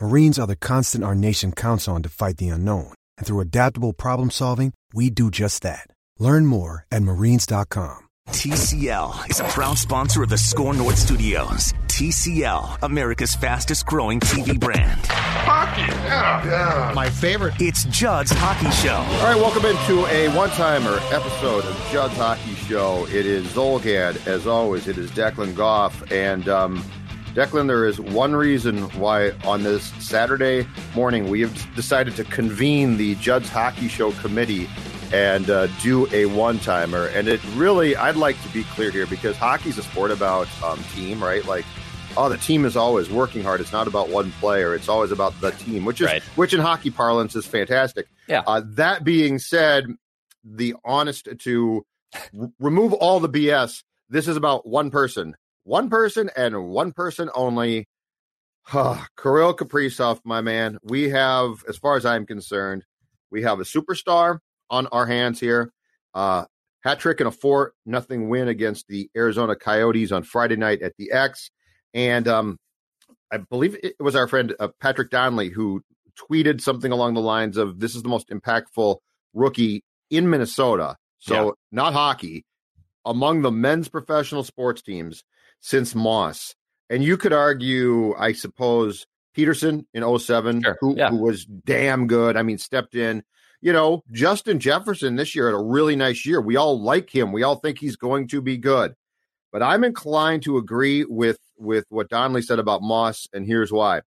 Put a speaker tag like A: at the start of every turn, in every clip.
A: Marines are the constant our nation counts on to fight the unknown. And through adaptable problem solving, we do just that. Learn more at marines.com.
B: TCL is a proud sponsor of the SKOR North Studios. TCL, America's fastest growing TV brand.
C: Hockey, yeah, yeah.
D: My favorite.
B: It's Judd's Hockey Show.
E: All right, welcome into a one timer episode of Judd's Hockey Show. It is Zulgad, as always. It is Declan Goff. And, um, Declan, there is one reason why on this Saturday morning we have decided to convene the Judd's Hockey Show committee and uh, do a one timer. And it really, I'd like to be clear here because hockey's a sport about um, team, right? Like, oh, the team is always working hard. It's not about one player. It's always about the team, which is
F: Right.
E: which in hockey parlance is fantastic.
F: Yeah.
E: Uh, that being said, the honest to remove all the BS. This is about one person, one person, and one person only. Kirill Kaprizov, my man. We have, as far as I'm concerned, we have a superstar on our hands here. Uh, hat trick and a four nothing win against the Arizona Coyotes on Friday night at the X, and um, I believe it was our friend uh, Patrick Donnelly who tweeted something along the lines of, "This is the most impactful rookie in Minnesota." So
F: Yeah.
E: not hockey among the men's professional sports teams since Moss. And you could argue, I suppose, Peterson in 07,
F: Sure,
E: who,
F: yeah.
E: who was damn good. I mean, stepped in. You know, Justin Jefferson this year had a really nice year. We all like him. We all think he's going to be good. But I'm inclined to agree with with what Donnelly said about Moss, and here's why.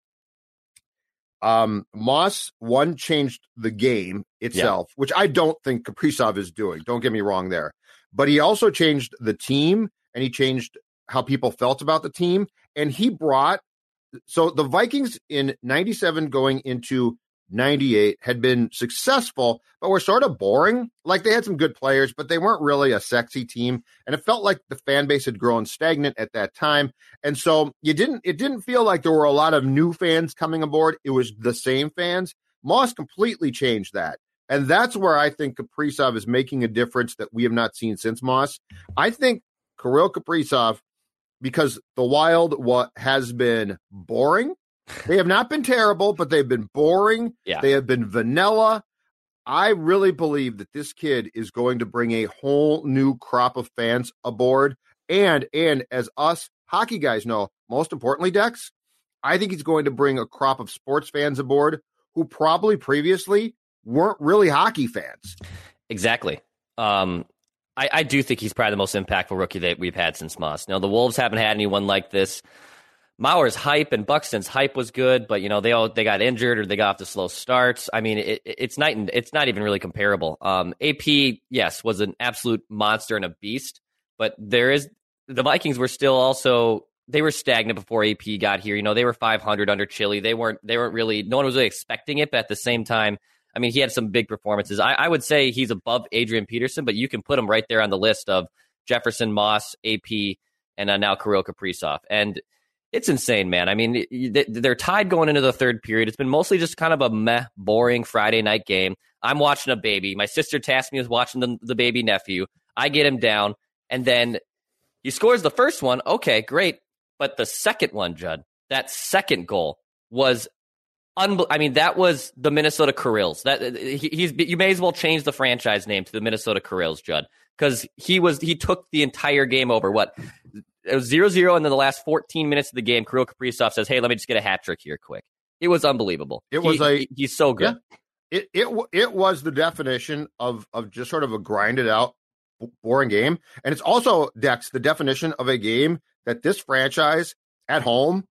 E: Um, Moss one changed the game itself, which I don't think Kaprizov is doing. Don't get me wrong there, but he also changed the team and he changed how people felt about the team, and he brought. So the Vikings in '97 going into 98 had been successful, but were sort of boring. Like they had some good players, but they weren't really a sexy team. And it felt like the fan base had grown stagnant at that time. And so you didn't, it didn't feel like there were a lot of new fans coming aboard. It was the same fans. Moss completely changed that. And that's where I think Kaprizov is making a difference that we have not seen since Moss. I think Kirill Kaprizov, because the Wild what has been boring, they have not been terrible, but they've been boring.
F: Yeah.
E: They have been vanilla. I really believe that this kid is going to bring a whole new crop of fans aboard. And and as us hockey guys know, most importantly, Dex, I think he's going to bring a crop of sports fans aboard who probably previously weren't really hockey fans.
F: Exactly. Um, I, I do think he's probably the most impactful rookie that we've had since Moss. Now the Wolves haven't had anyone like this. Mauer's hype and Buxton's hype was good, but you know they all they got injured or they got off to slow starts. I mean, it, it's night and it's not even really comparable. Um, AP, yes, was an absolute monster and a beast, but there is the Vikings were still also they were stagnant before AP got here. You know, they were 500 under Chilly. They weren't they weren't really no one was really expecting it, but at the same time, I mean, he had some big performances. I, I would say he's above Adrian Peterson, but you can put him right there on the list of Jefferson, Moss, AP, and uh, now Kirill Kaprizov. And it's insane, man. I mean, they- they're tied going into the third period. It's been mostly just kind of a meh, boring Friday night game. I'm watching a baby. My sister tasked me with watching the, the baby nephew. I get him down, and then he scores the first one. Okay, great. But the second one, Judd, that second goal was unbel- I mean, that was the Minnesota Carills. That he, he's you may as well change the franchise name to the Minnesota Carills, Judd, because he was he took the entire game over. What it was zero zero, and then the last fourteen minutes of the game, Kirill Kaprizov says, "Hey, let me just get a hat trick here, quick." It was unbelievable.
E: It was
F: He-
E: a-
F: he- he's so good.
E: It it it was the definition of of just sort of a grinded out boring game. And it's also, Dex, the definition of a game that this franchise at home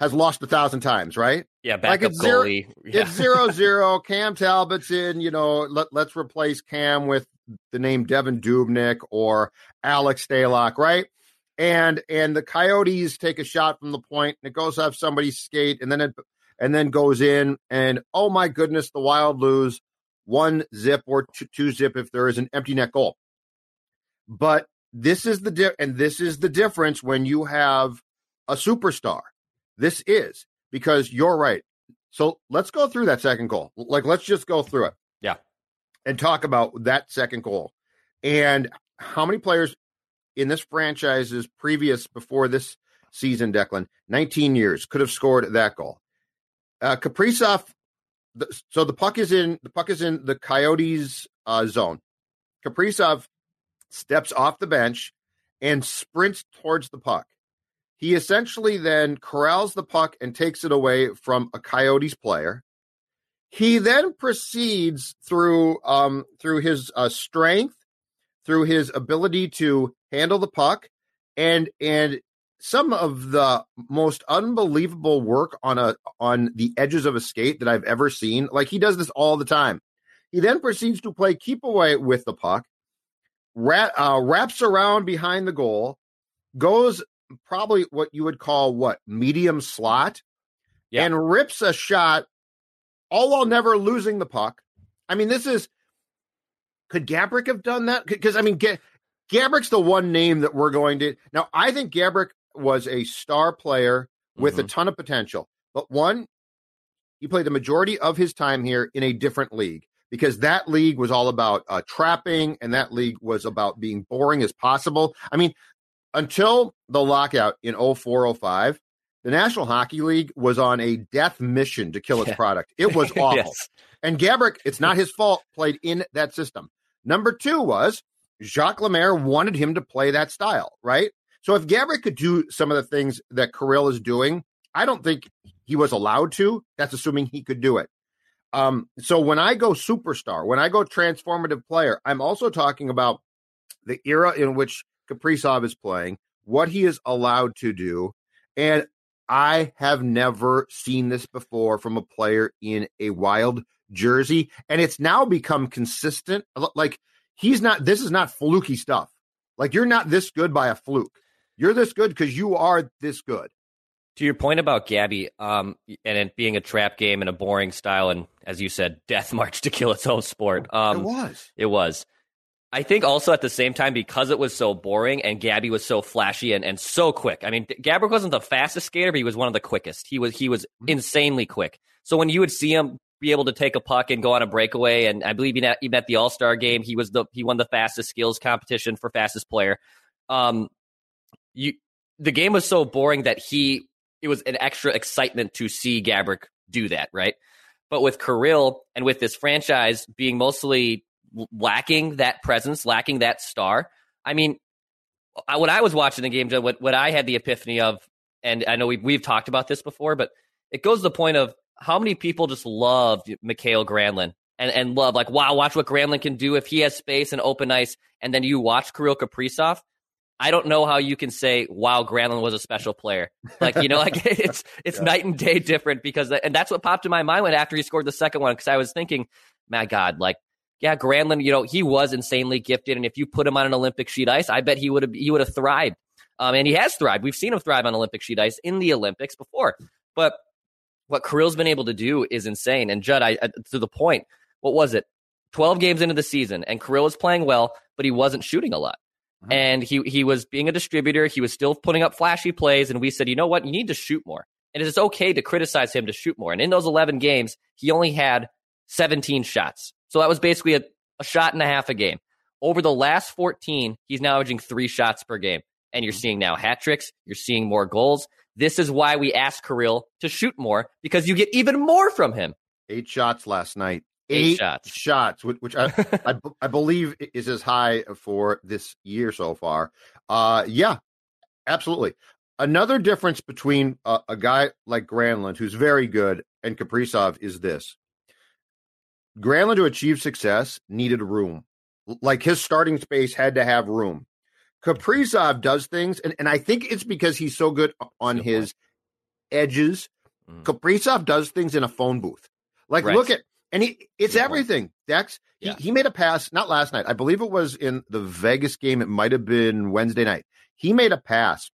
E: has lost a thousand times, right?
F: Yeah, backup like it's zero, goalie.
E: Yeah. It's zero zero. Cam Talbot's in. You know, let, let's replace Cam with the name Devin Dubnyk or Alex Stalock, right? And and the Coyotes take a shot from the point, and it goes off somebody's skate, and then it and then goes in, and oh my goodness, the Wild lose one zip or two, two zip if there is an empty net goal. But this is the di- and this is the difference when you have a superstar. This is because you're right. So let's go through that second goal. Like let's just go through it.
F: Yeah.
E: And talk about that second goal. And how many players in this franchise's previous before this season, Declan, 19 years, could have scored that goal. Uh Kaprizov the, so the puck is in the puck is in the Coyotes uh, zone. Kaprizov steps off the bench and sprints towards the puck. He essentially then corrals the puck and takes it away from a Coyotes player. He then proceeds through um, through his uh, strength, through his ability to handle the puck, and and some of the most unbelievable work on a on the edges of a skate that I've ever seen. Like he does this all the time. He then proceeds to play keep away with the puck, uh, wraps around behind the goal, goes probably what you would call what medium slot, yeah. and rips a shot, all while never losing the puck. I mean, this is. Could Gaborik have done that? Because I mean, G- Gaborik's the one name that we're going to. Now, I think Gaborik was a star player with mm-hmm. a ton of potential. But one, he played the majority of his time here in a different league because that league was all about uh, trapping and that league was about being boring as possible. I mean, until the lockout in 0405, the National Hockey League was on a death mission to kill its yeah. product. It was awful. yes. And Gaborik, it's not his fault, played in that system. Number two was Jacques Lemaire wanted him to play that style, right? So if Gaborik could do some of the things that Kirill is doing, I don't think he was allowed to. That's assuming he could do it. Um, so when I go superstar, when I go transformative player, I'm also talking about the era in which Kaprizov is playing, what he is allowed to do. And I have never seen this before from a player in a wild jersey. And it's now become consistent. Like he's not, this is not fluky stuff. Like you're not this good by a fluke. You're this good because you are this good.
F: To your point about Gabby, um, and it being a trap game and a boring style, and as you said, death march to kill its own sport.
E: Um, it was.
F: It was. I think also at the same time because it was so boring and Gabby was so flashy and, and so quick. I mean, Gabriel wasn't the fastest skater, but he was one of the quickest. He was he was mm-hmm. insanely quick. So when you would see him be able to take a puck and go on a breakaway, and I believe he met, he met the All Star game. He was the he won the fastest skills competition for fastest player. Um, you the game was so boring that he it was an extra excitement to see Gaborik do that, right? But with Kirill and with this franchise being mostly lacking that presence, lacking that star, I mean, I, when I was watching the game, what, what I had the epiphany of, and I know we've, we've talked about this before, but it goes to the point of how many people just love Mikael Granlund and, and love, like, wow, watch what Granlund can do if he has space and open ice. And then you watch Kirill Kaprizov I don't know how you can say, "Wow, Granlund was a special player." Like you know, like it's it's yeah. night and day different because, and that's what popped in my mind when after he scored the second one because I was thinking, my God, like yeah, Granlund, you know, he was insanely gifted, and if you put him on an Olympic sheet ice, I bet he would have he would have thrived. Um, and he has thrived. We've seen him thrive on Olympic sheet ice in the Olympics before. But what Kirill's been able to do is insane. And Judd, I, to the point, what was it? Twelve games into the season, and Kirill was playing well, but he wasn't shooting a lot. Uh-huh. And he he was being a distributor. He was still putting up flashy plays, and we said, you know what, you need to shoot more. And it's okay to criticize him to shoot more. And in those 11 games, he only had 17 shots. So that was basically a, a shot and a half a game. Over the last 14, he's now averaging three shots per game. And you're mm-hmm. seeing now hat tricks. You're seeing more goals. This is why we asked Kirill to shoot more because you get even more from him.
E: Eight shots last night eight, shots. shots, which, I, I, I believe is as high for this year so far. Uh, yeah, absolutely. Another difference between a, a guy like Granlund, who's very good, and Kaprizov is this: Granlund to achieve success needed room. Like his starting space had to have room. Kaprizov does things, and, and I think it's because he's so good on good his point. edges. Mm. Kaprizov does things in a phone booth. Like right. look at and he it's good everything. Point. Dex, yeah. he, he made a pass, not last night. I believe it was in the Vegas game. It might have been Wednesday night. He made a pass,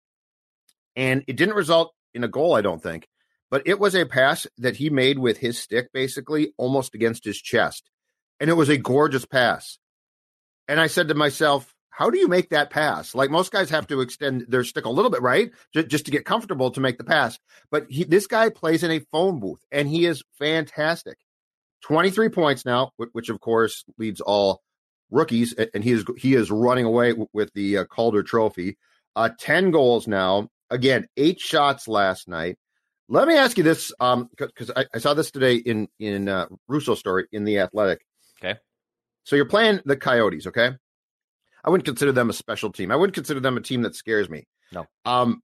E: and it didn't result in a goal, I don't think. But it was a pass that he made with his stick, basically almost against his chest. And it was a gorgeous pass. And I said to myself, how do you make that pass? Like most guys have to extend their stick a little bit, right? Just, just to get comfortable to make the pass. But he, this guy plays in a phone booth and he is fantastic. 23 points now, which of course leads all rookies, and he is he is running away with the uh, Calder Trophy. Uh, 10 goals now. Again, eight shots last night. Let me ask you this, um, because I, I, saw this today in in uh, Russo story in the Athletic.
F: Okay.
E: So you're playing the Coyotes, okay? I wouldn't consider them a special team. I wouldn't consider them a team that scares me.
F: No.
E: Um,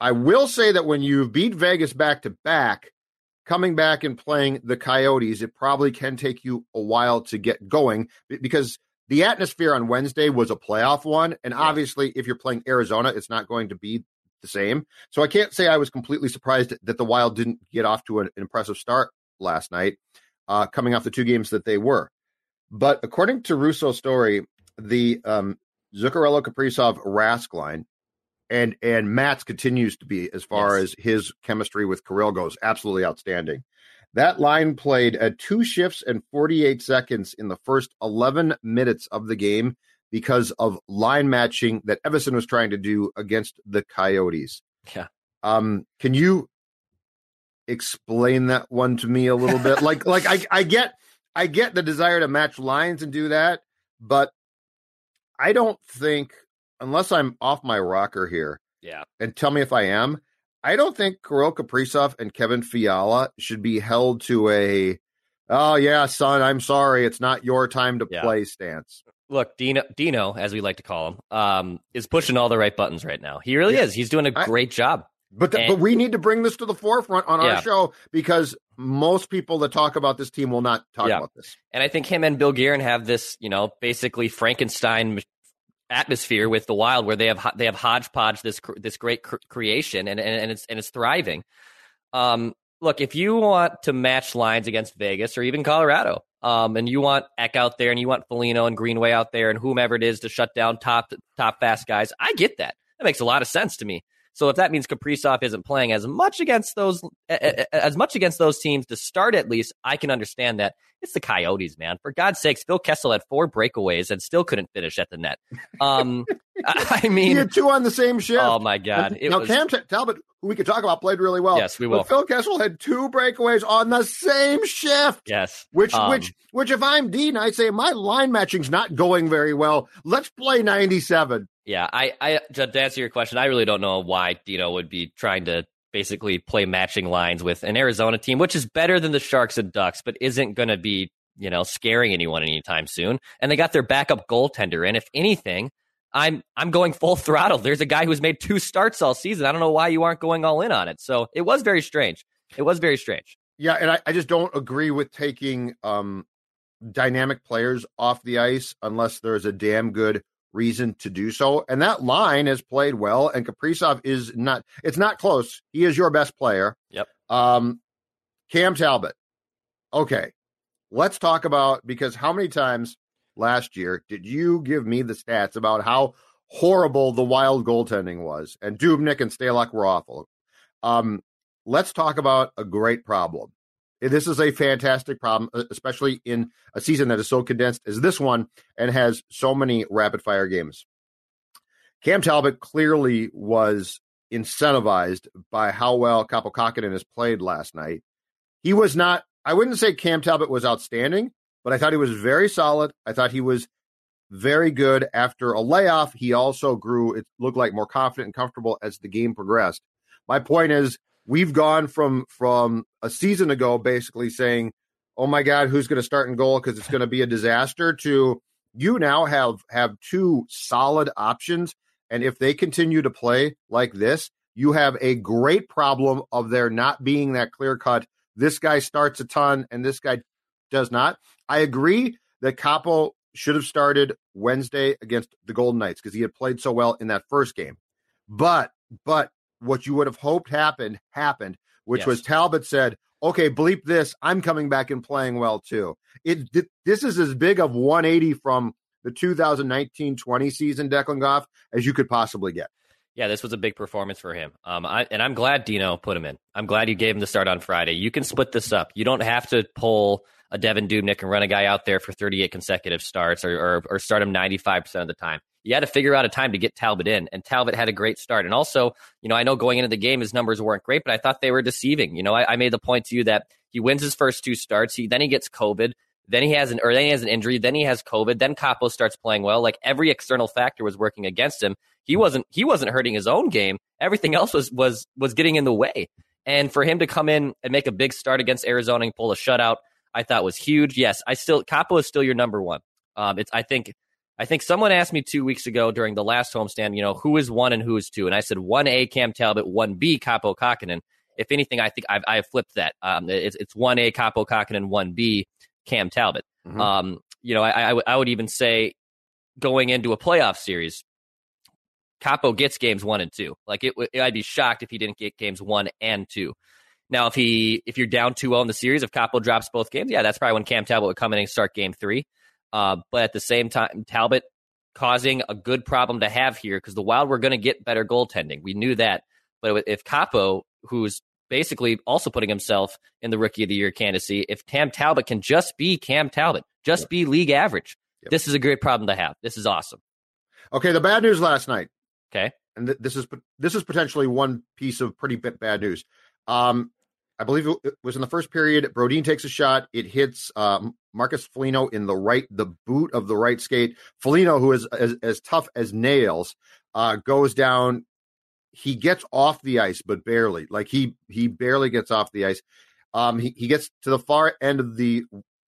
E: I will say that when you beat Vegas back to back, coming back and playing the Coyotes, it probably can take you a while to get going because the atmosphere on Wednesday was a playoff one. And obviously, if you're playing Arizona, it's not going to be the same. So I can't say I was completely surprised that the Wild didn't get off to an, impressive start last night, uh, coming off the two games that they were. But according to Russo's story, the um, Zuccarello Kaprizov Rask line and and Mats continues to be as far yes. as his chemistry with Kirill goes absolutely outstanding. That line played at two shifts and 48 seconds in the first 11 minutes of the game because of line matching that Evason was trying to do against the Coyotes.
F: Yeah.
E: Um, can you explain that one to me a little bit? like, like I, I get, I get the desire to match lines and do that, but I don't think unless I'm off my rocker here,
F: yeah,
E: and tell me if I am. I don't think Kirill Kaprizov and Kevin Fiala should be held to a, oh yeah, son, I'm sorry, it's not your time to yeah. play stance.
F: Look, Dino, Dino, as we like to call him, um, is pushing all the right buttons right now. He really yeah. is. He's doing a great job.
E: But the, and, but we need to bring this to the forefront on yeah. our show because most people that talk about this team will not talk yeah. about this.
F: And I think him and Bill Guerin have this, you know, basically Frankenstein atmosphere with the Wild, where they have they have hodgepodge this this great cr- creation, and, and and it's and it's thriving. Um, look, if you want to match lines against Vegas or even Colorado, um, and you want Ek out there, and you want Foligno and Greenway out there, and whomever it is to shut down top top fast guys, I get that. That makes a lot of sense to me. So if that means Kaprizov isn't playing as much against those as much against those teams to start at least, I can understand that. It's the Coyotes, man. For God's sakes, Phil Kessel had four breakaways and still couldn't finish at the net. Um, I mean,
E: you two on the same shift.
F: Oh my God!
E: It now was, Cam Talbot, who we could talk about, played really well.
F: Yes, we will.
E: But Phil Kessel had two breakaways on the same shift.
F: Yes,
E: which um, which which if I'm Dean, I say my line matching's not going very well. Let's play 97.
F: Yeah, I, I to answer your question, I really don't know why Dino would be trying to basically play matching lines with an Arizona team, which is better than the Sharks and Ducks, but isn't going to be, you know, scaring anyone anytime soon. And they got their backup goaltender. And if anything, I'm I'm going full throttle. There's a guy who's made two starts all season. I don't know why you aren't going all in on it. So it was very strange. It was very strange.
E: Yeah, and I, I just don't agree with taking um dynamic players off the ice unless there's a damn good reason to do so. And that line has played well, and Kaprizov is not, it's not close. He is your best player.
F: Yep.
E: Um, Cam Talbot. Okay. Let's talk about because how many times last year did you give me the stats about how horrible the wild goaltending was? And Dubnyk and Stalock were awful. Um, let's talk about a great problem. This is a fantastic problem, especially in a season that is so condensed as this one and has so many rapid fire games. Cam Talbot clearly was incentivized by how well Kaapo Kähkönen has played last night. He was not, I wouldn't say Cam Talbot was outstanding, but I thought he was very solid. I thought he was very good after a layoff. He also grew, it looked like more confident and comfortable as the game progressed. My point is, we've gone from from a season ago basically saying, "Oh my God, who's going to start in goal because it's going to be a disaster?" to you now have have two solid options, and if they continue to play like this, you have a great problem of there not being that clear cut. This guy starts a ton, and this guy does not. I agree that Kaapo should have started Wednesday against the Golden Knights because he had played so well in that first game. But but what you would have hoped happened happened, which
F: Yes.
E: was Talbot said, "Okay, bleep this. I'm coming back and playing well too." It th- this is as big of 180 from the 2019-20 season, Declan Goff, as you could possibly get.
F: Yeah, this was a big performance for him. Um, I, and I'm glad Dino put him in. I'm glad you gave him the start on Friday. You can split this up. You don't have to pull a Devin Dubnyk and run a guy out there for 38 consecutive starts or, or, or start him 95% of the time. You had to figure out a time to get Talbot in, and Talbot had a great start. And also, you know, I know going into the game his numbers weren't great, but I thought they were deceiving. You know, I, I made the point to you that he wins his first two starts, he then he gets COVID, then he has an or then he has an injury, then he has COVID, then Kaapo starts playing well. Like every external factor was working against him. He wasn't he wasn't hurting his own game. Everything else was was was getting in the way. And for him to come in and make a big start against Arizona and pull a shutout, I thought was huge. Yes, I still Kaapo is still your number one. Um, it's I think I think someone asked me two weeks ago during the last homestand, you know, who is one and who is two, and I said one A Cam Talbot, one B Kaapo Kähkönen. If anything, I think I've I've flipped that. Um, it's it's one A Kaapo Kähkönen, one B Cam Talbot.
E: Mhm.
F: Um, you know, I, I, would- even say going into a playoff series, Kaapo gets games one and two. Like it, I'd be shocked if he didn't get games one and two. Now, if he if you're down 2-0 in the series, if Kaapo drops both games, yeah, that's probably when Cam Talbot would come in and start game three. Uh, but at the same time, Talbot causing a good problem to have here because the Wild were going to get better goaltending. We knew that. But if Kaapo, who's basically also putting himself in the Rookie of the Year candidacy, if Cam Talbot can just be Cam Talbot, just be league average,
E: Yep.
F: this is a great problem to have. This is awesome.
E: Okay, the bad news last night.
F: Okay.
E: and th- this is this is potentially one piece of pretty bit bad news. Um, I believe it it was in the first period. Brodin takes a shot. It hits um, Marcus Foligno in the right, the boot of the right skate. Foligno, who is as, as tough as nails, uh, goes down. He gets off the ice, but barely. Like he he barely gets off the ice. Um, he, he gets to the far end of the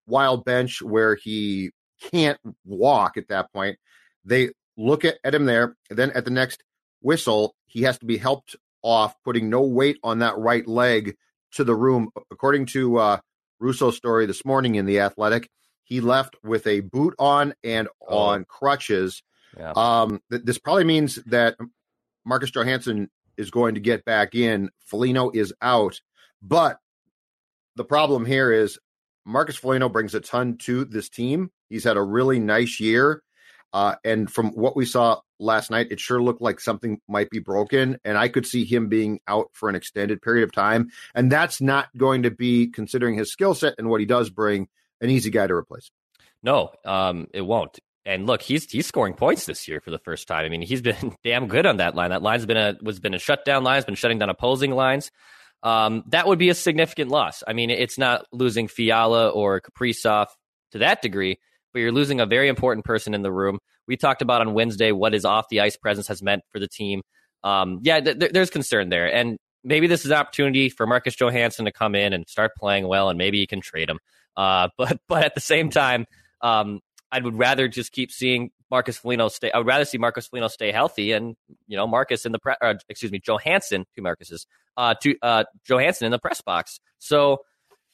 E: wild bench where he can't walk at that point. They look at, at him there. Then at the next whistle, he has to be helped off, putting no weight on that right leg to the room. According to uh, Russo's story this morning in The Athletic, he left with a boot on and
F: Oh.
E: on crutches.
F: Yeah.
E: Um, th- this probably means that Marcus Johansson is going to get back in. Foligno is out. But the problem here is Marcus Foligno brings a ton to this team. He's had a really nice year. Uh, and from what we saw last night, it sure looked like something might be broken. And I could see him being out for an extended period of time. And that's not going to be, considering his skill set and what he does bring, an easy guy to replace.
F: No, um, it won't. And look, he's he's scoring points this year for the first time. I mean, he's been damn good on that line. That line's been a was been a shutdown line. Has been shutting down opposing lines. Um, that would be a significant loss. I mean, it's not losing Fiala or Kaprizov to that degree, but you're losing a very important person in the room. We talked about on Wednesday what his off the ice presence has meant for the team. Um, yeah, th- th- there's concern there, and maybe this is an opportunity for Marcus Johansson to come in and start playing well, and maybe you can trade him. Uh, but but at the same time, um, I would rather just keep seeing Marcus Foligno stay. I would rather see Marcus Foligno stay healthy, and you know Marcus in the pre- uh, excuse me Johansson, two Marcuses, uh, to uh, Johansson in the press box. So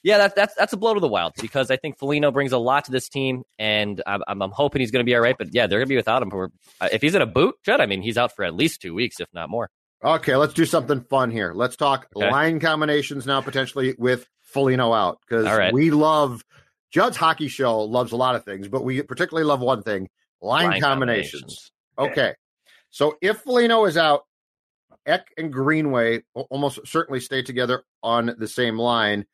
F: yeah, that's that's that's a blow to the Wild because I think Foligno brings a lot to this team, and I'm I'm, I'm hoping he's going to be all right. But yeah, they're going to be without him for uh, if he's in a boot, Judd. I mean, he's out for at least two weeks, if not more.
E: Okay, let's do something fun here. Let's talk
F: Okay.
E: line combinations now, potentially with Foligno out, because
F: right.
E: we love Judd's hockey show loves a lot of things, but we particularly love one thing: line,
F: Line
E: combinations.
F: Okay.
E: Okay. so if Foligno is out, Ek and Greenway al- almost certainly stay together on the same line.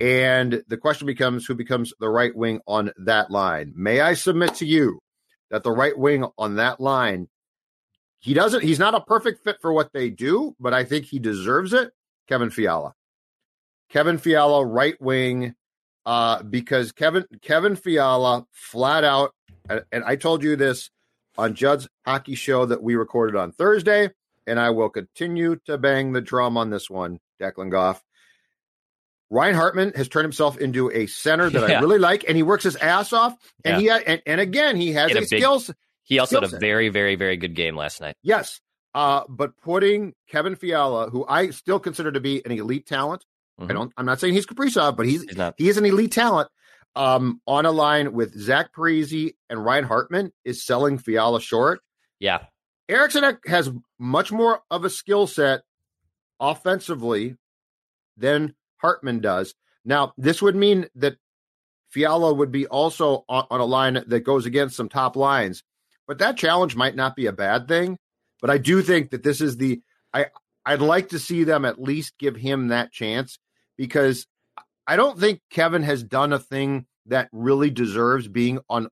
E: And the question becomes who becomes the right wing on that line. May I submit to you that the right wing on that line he doesn't he's not a perfect fit for what they do, but I think he deserves it. Kevin Fiala. Kevin Fiala, right wing, uh, because Kevin Kevin Fiala flat out, and and I told you this on Judd's hockey show that we recorded on Thursday, and I will continue to bang the drum on this one, Declan Goff. Ryan Hartman has turned himself into a center that I really like, and he works his ass off. And
F: Yeah.
E: he and, and again he has a, skills.
F: He also had a very, very, very good game last night.
E: Yes. Uh, but putting Kevin Fiala, who I still consider to be an elite talent, I
F: Mhm.
E: don't I'm not saying he's Kaprizov, but he's
F: He's not.
E: he is an elite talent. um, on a line with Zach Parise and Ryan Hartman is selling Fiala short.
F: Yeah.
E: Eriksson has much more of a skill set offensively than Hartman does. Now, this would mean that Fiala would be also on, on, a line that goes against some top lines, but that challenge might not be a bad thing. But I do think that this is the I I'd like to see them at least give him that chance because I don't think Kevin has done a thing that really deserves being on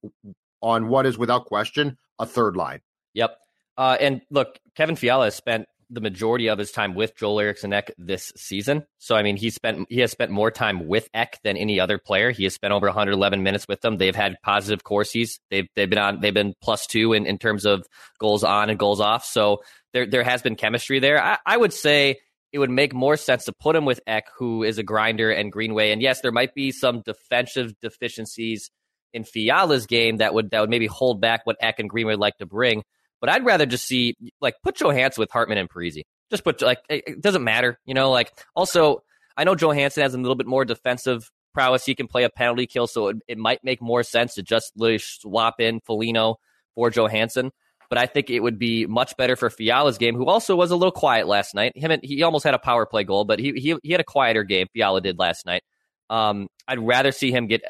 E: on what is without question a third line.
F: Yep. Uh, and look, Kevin Fiala has spent the majority of his time with Joel Eriksson Ek this season. So I mean, he spent he has spent more time with Ek than any other player. He has spent over 111 minutes with them. They've had positive Corsis. They've they've been on they've been plus two in, in terms of goals on and goals off. So there there has been chemistry there. I, I would say it would make more sense to put him with Ek, who is a grinder, and Greenway. And yes, there might be some defensive deficiencies in Fiala's game that would that would maybe hold back what Ek and Greenway like to bring. But I'd rather just see like put Johansson with Hartman and Parise. Just put like it doesn't matter, you know. Like also, I know Johansson has a little bit more defensive prowess. He can play a penalty kill, so it, it might make more sense to just swap in Foligno for Johansson but I think it would be much better for Fiala's game, who also was a little quiet last night. Him and, he almost had a power play goal, but he he, he had a quieter game. Fiala did last night. Um, I'd rather see him get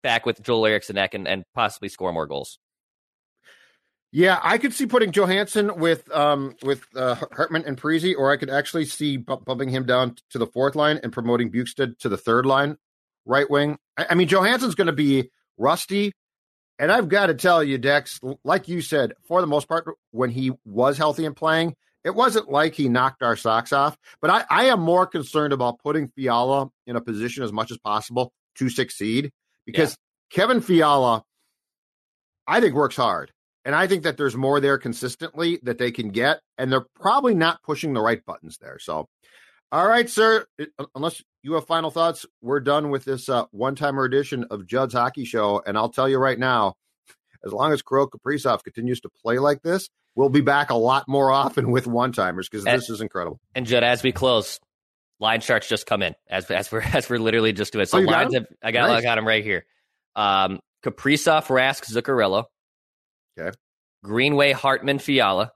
F: back with Joel Eriksson Ek and, and possibly score more goals.
E: Yeah, I could see putting Johansson with um with uh, Hartman and Parise, or I could actually see bumping him down to the fourth line and promoting Bjugstad to the third line, right wing. I, I mean, Johansson's going to be rusty, and I've got to tell you, Dex, like you said, for the most part, when he was healthy and playing, it wasn't like he knocked our socks off. But I, I am more concerned about putting Fiala in a position as much as possible to succeed because yeah. Kevin Fiala, I think, works hard. And I think that there's more there consistently that they can get. And they're probably not pushing the right buttons there. So, all right, sir. Unless you have final thoughts, we're done with this uh, one timer edition of Judd's Hockey Show. And I'll tell you right now, as long as Kirill Kaprizov continues to play like this, we'll be back a lot more often with one timers because this is incredible.
F: And Judd, as we close, line charts just come in as as we're as we're literally just doing. So oh, lines have, I got nice. I got them right here. Um, Kaprizov, Rask, Zuccarello.
E: Okay.
F: Greenway, Hartman, Fiala.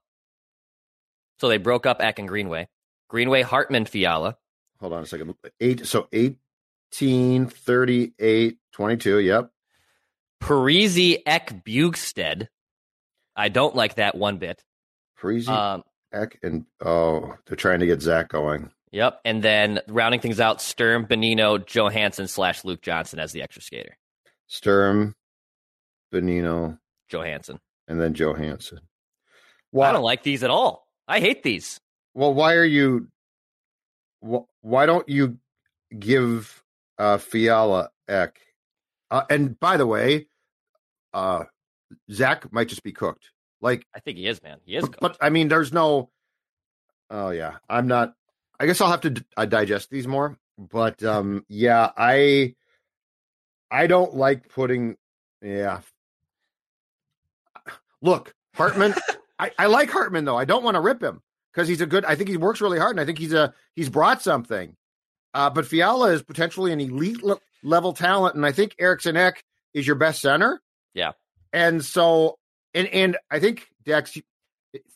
F: So they broke up Ek and Greenway. Greenway, Hartman, Fiala.
E: Hold on a second. Eight. So 18, 38, 22. Yep.
F: Parise, Ek, Bjugstad. I don't like that one bit.
E: Parise, um, Ek, and oh, they're trying to get Zach going.
F: Yep. And then rounding things out, Sturm, Bonino, Johansson slash Luke Johnson as the extra skater.
E: Sturm, Bonino,
F: Johansson.
E: And then Johansson.
F: Wow. I don't like these at all. I hate these.
E: Well, why are you? Why don't you give uh, Fiala Ek? Uh, and by the way, uh, Zach might just be cooked. Like
F: I think he is, man. He is.
E: But, but I mean, there's no. Oh yeah, I'm not. I guess I'll have to d- uh, digest these more. But um, yeah, I I don't like putting. Yeah. Look, Hartman. I, I like Hartman though. I don't want to rip him because he's a good. I think he works really hard, and I think he's a he's brought something. Uh, but Fiala is potentially an elite le- level talent, and I think Eriksson Ek is your best center.
F: Yeah,
E: and so and and I think Dex,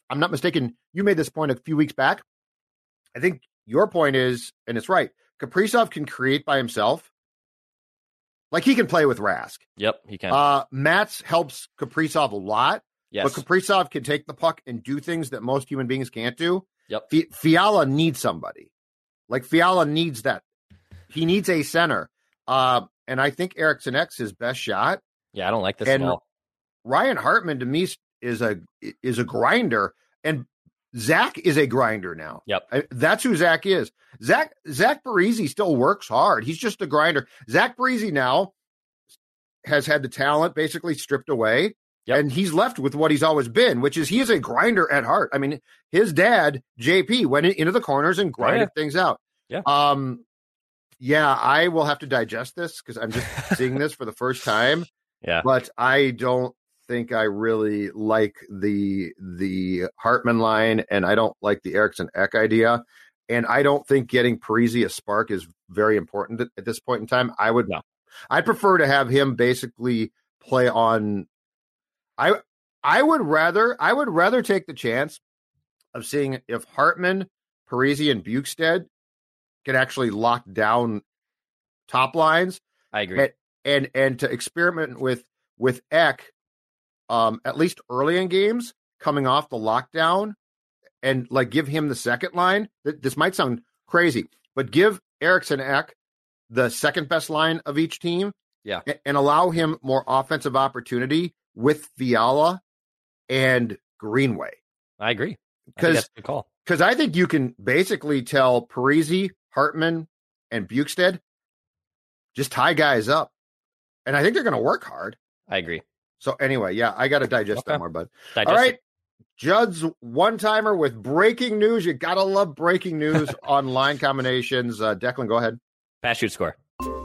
E: I'm not mistaken. You made this point a few weeks back. I think your point is, and it's right. Kaprizov can create by himself. Like he can play with Rask.
F: Yep, he can.
E: Uh, Mats helps Kaprizov a lot.
F: Yes.
E: But Kaprizov can take the puck and do things that most human beings can't do.
F: Yep.
E: F- Fiala needs somebody. Like Fiala needs that. He needs a center. Uh, and I think Eriksson Ek's his best shot.
F: Yeah, I don't like this
E: and
F: at all.
E: Ryan Hartman to me is a is a grinder, and Zach is a grinder now.
F: Yep,
E: I, that's who Zach is. Zach Zach Parise still works hard. He's just a grinder. Zach Parise now has had the talent basically stripped away. Yep. And he's left with what he's always been, which is he is a grinder at heart. I mean, his dad, JP, went into the corners and grinded yeah. things out.
F: Yeah.
E: Um, yeah, I will have to digest this because I'm just seeing this for the first time.
F: Yeah.
E: But I don't think I really like the the Hartman line, and I don't like the Eriksson Ek idea. And I don't think getting Parise a spark is very important at, at this point in time. I would
F: no.
E: I'd prefer to have him basically play on. I I would rather I would rather take the chance of seeing if Hartman, Parise, and Bjugstad can actually lock down top lines.
F: I agree.
E: And and, and to experiment with with Ek, um, at least early in games, coming off the lockdown, and like give him the second line. This might sound crazy, but give Eriksson Ek the second best line of each team.
F: Yeah.
E: And allow him more offensive opportunity with Fiala and Greenway.
F: I agree.
E: Because. Because I think you can basically tell Parise, Hartman, and Bjugstad just tie guys up. And I think they're going to work hard.
F: I agree.
E: So anyway, yeah, I got to digest
F: Okay.
E: that more, bud.
F: Digest
E: All
F: it.
E: Judd's one timer with breaking news. You got to love breaking news on line combinations. Uh, Declan, go ahead.
F: Pass shoot score.